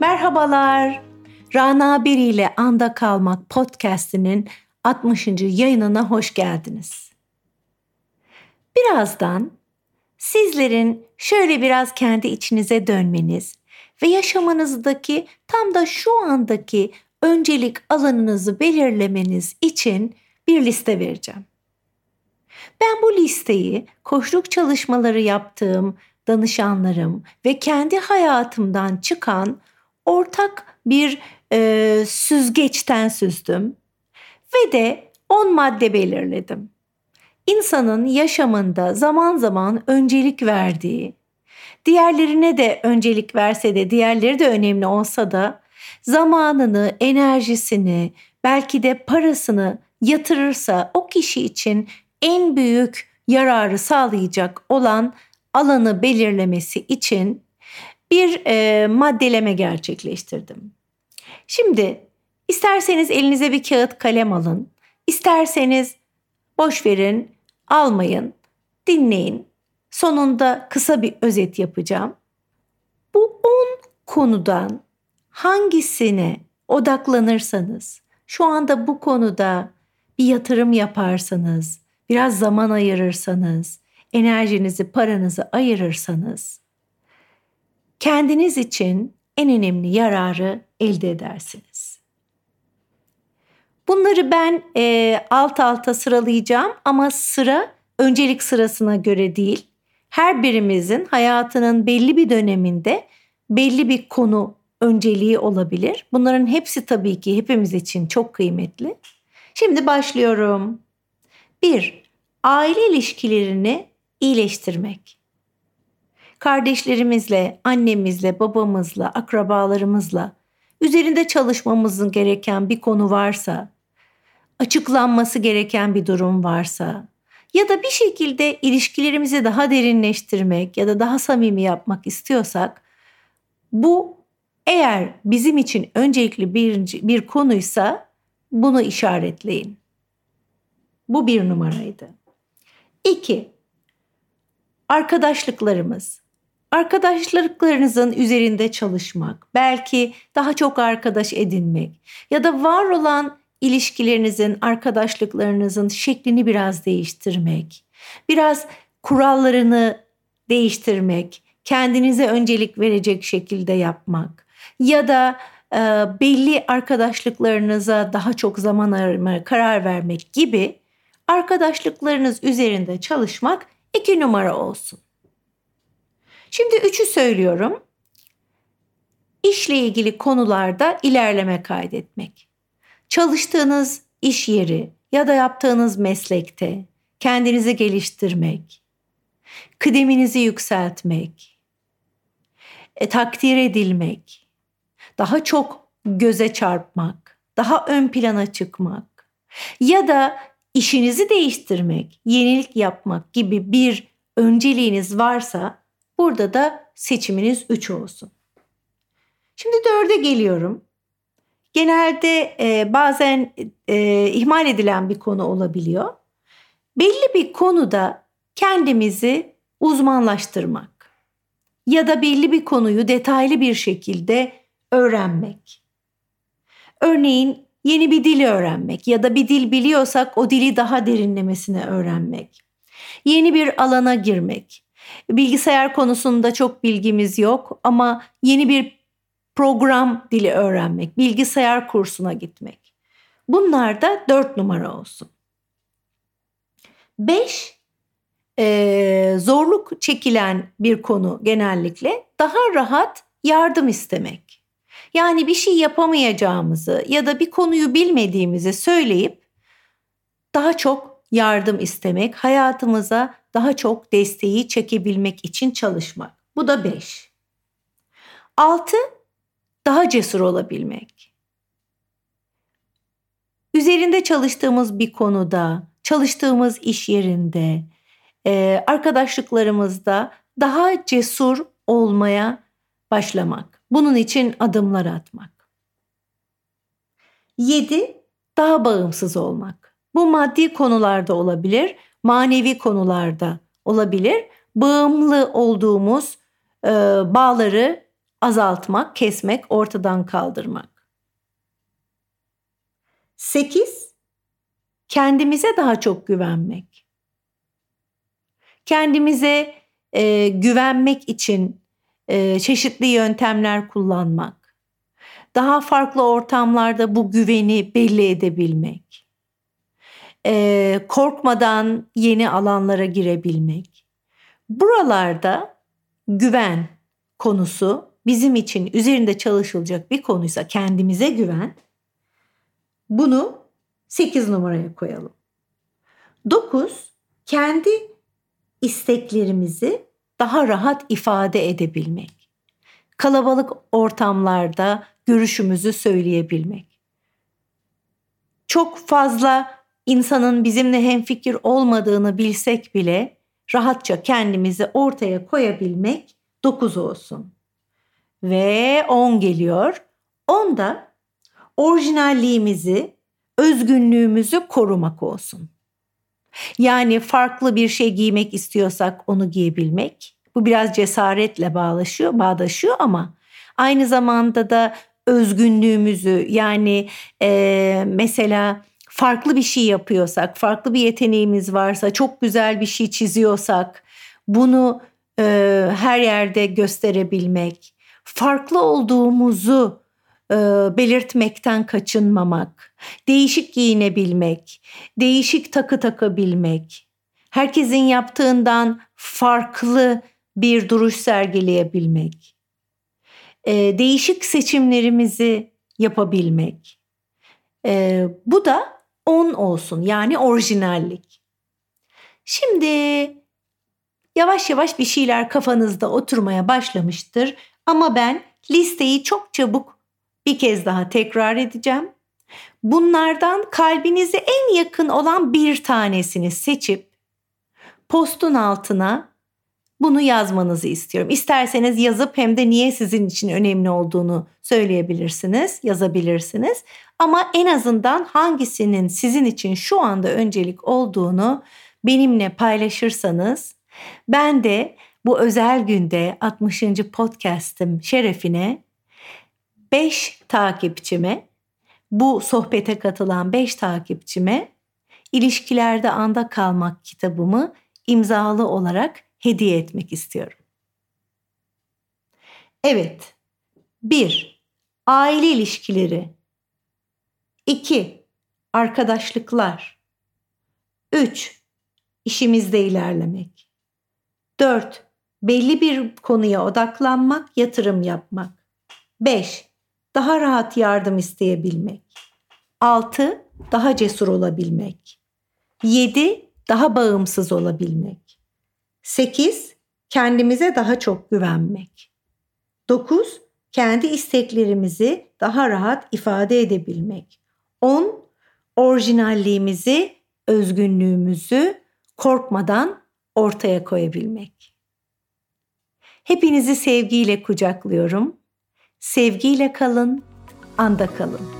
Merhabalar. Rana Beri ile Anda Kalmak podcast'inin 60. yayınına hoş geldiniz. Birazdan sizlerin şöyle biraz kendi içinize dönmeniz ve yaşamanızdaki tam da şu andaki öncelik alanınızı belirlemeniz için bir liste vereceğim. Ben bu listeyi koşluk çalışmaları yaptığım danışanlarım ve kendi hayatımdan çıkan ortak bir e, süzgeçten süzdüm ve de 10 madde belirledim. İnsanın yaşamında zaman zaman öncelik verdiği, diğerlerine de öncelik verse de diğerleri de önemli olsa da zamanını, enerjisini, belki de parasını yatırırsa o kişi için en büyük yararı sağlayacak olan alanı belirlemesi için bir e, maddeleme gerçekleştirdim. Şimdi isterseniz elinize bir kağıt kalem alın, isterseniz boş verin, almayın, dinleyin. Sonunda kısa bir özet yapacağım. Bu 10 konudan hangisine odaklanırsanız, şu anda bu konuda bir yatırım yaparsanız, biraz zaman ayırırsanız, enerjinizi, paranızı ayırırsanız kendiniz için en önemli yararı elde edersiniz. Bunları ben e, alt alta sıralayacağım ama sıra öncelik sırasına göre değil. Her birimizin hayatının belli bir döneminde belli bir konu önceliği olabilir. Bunların hepsi tabii ki hepimiz için çok kıymetli. Şimdi başlıyorum. 1. Aile ilişkilerini iyileştirmek. Kardeşlerimizle, annemizle, babamızla, akrabalarımızla üzerinde çalışmamızın gereken bir konu varsa, açıklanması gereken bir durum varsa ya da bir şekilde ilişkilerimizi daha derinleştirmek ya da daha samimi yapmak istiyorsak bu eğer bizim için öncelikli bir, bir konuysa bunu işaretleyin. Bu bir numaraydı. İki, arkadaşlıklarımız. Arkadaşlıklarınızın üzerinde çalışmak, belki daha çok arkadaş edinmek ya da var olan ilişkilerinizin, arkadaşlıklarınızın şeklini biraz değiştirmek, biraz kurallarını değiştirmek, kendinize öncelik verecek şekilde yapmak ya da e, belli arkadaşlıklarınıza daha çok zaman ayırmaya karar vermek gibi arkadaşlıklarınız üzerinde çalışmak iki numara olsun. Şimdi üçü söylüyorum. İşle ilgili konularda ilerleme kaydetmek. Çalıştığınız iş yeri ya da yaptığınız meslekte kendinizi geliştirmek, kıdeminizi yükseltmek, e, takdir edilmek, daha çok göze çarpmak, daha ön plana çıkmak ya da işinizi değiştirmek, yenilik yapmak gibi bir önceliğiniz varsa burada da seçiminiz 3 olsun. Şimdi dörde geliyorum. Genelde e, bazen e, ihmal edilen bir konu olabiliyor. Belli bir konuda kendimizi uzmanlaştırmak ya da belli bir konuyu detaylı bir şekilde öğrenmek. Örneğin yeni bir dil öğrenmek ya da bir dil biliyorsak o dili daha derinlemesine öğrenmek. Yeni bir alana girmek. Bilgisayar konusunda çok bilgimiz yok ama yeni bir program dili öğrenmek, bilgisayar kursuna gitmek. Bunlar da dört numara olsun. Beş, e, zorluk çekilen bir konu genellikle daha rahat yardım istemek. Yani bir şey yapamayacağımızı ya da bir konuyu bilmediğimizi söyleyip daha çok yardım istemek, hayatımıza daha çok desteği çekebilmek için çalışmak. Bu da 5. 6. Daha cesur olabilmek. Üzerinde çalıştığımız bir konuda, çalıştığımız iş yerinde, arkadaşlıklarımızda daha cesur olmaya başlamak. Bunun için adımlar atmak. 7. Daha bağımsız olmak. Bu maddi konularda olabilir, manevi konularda olabilir. bağımlı olduğumuz e, bağları azaltmak, kesmek, ortadan kaldırmak. 8. Kendimize daha çok güvenmek. Kendimize e, güvenmek için çeşitli yöntemler kullanmak. Daha farklı ortamlarda bu güveni belli edebilmek. E, korkmadan yeni alanlara girebilmek. Buralarda güven konusu bizim için üzerinde çalışılacak bir konuysa kendimize güven. Bunu 8 numaraya koyalım. 9 kendi isteklerimizi daha rahat ifade edebilmek. Kalabalık ortamlarda görüşümüzü söyleyebilmek. Çok fazla insanın bizimle hemfikir olmadığını bilsek bile rahatça kendimizi ortaya koyabilmek 9 olsun. Ve 10 geliyor. 10 da orijinalliğimizi, özgünlüğümüzü korumak olsun. Yani farklı bir şey giymek istiyorsak onu giyebilmek. Bu biraz cesaretle bağlaşıyor, bağdaşıyor ama aynı zamanda da özgünlüğümüzü yani e, mesela farklı bir şey yapıyorsak, farklı bir yeteneğimiz varsa, çok güzel bir şey çiziyorsak bunu e, her yerde gösterebilmek, farklı olduğumuzu belirtmekten kaçınmamak, değişik giyinebilmek, değişik takı takabilmek, herkesin yaptığından farklı bir duruş sergileyebilmek, e, değişik seçimlerimizi yapabilmek. E, bu da on olsun yani orijinallik. Şimdi yavaş yavaş bir şeyler kafanızda oturmaya başlamıştır ama ben listeyi çok çabuk bir kez daha tekrar edeceğim. Bunlardan kalbinize en yakın olan bir tanesini seçip postun altına bunu yazmanızı istiyorum. İsterseniz yazıp hem de niye sizin için önemli olduğunu söyleyebilirsiniz, yazabilirsiniz. Ama en azından hangisinin sizin için şu anda öncelik olduğunu benimle paylaşırsanız ben de bu özel günde 60. podcast'im şerefine 5 takipçime, bu sohbete katılan 5 takipçime İlişkilerde Anda Kalmak kitabımı imzalı olarak hediye etmek istiyorum. Evet. 1. Aile ilişkileri. 2. Arkadaşlıklar. 3. İşimizde ilerlemek. 4. Belli bir konuya odaklanmak, yatırım yapmak. 5 daha rahat yardım isteyebilmek. 6. Daha cesur olabilmek. 7. Daha bağımsız olabilmek. 8. Kendimize daha çok güvenmek. 9. Kendi isteklerimizi daha rahat ifade edebilmek. 10. Orijinalliğimizi, özgünlüğümüzü korkmadan ortaya koyabilmek. Hepinizi sevgiyle kucaklıyorum. Sevgiyle kalın, anda kalın.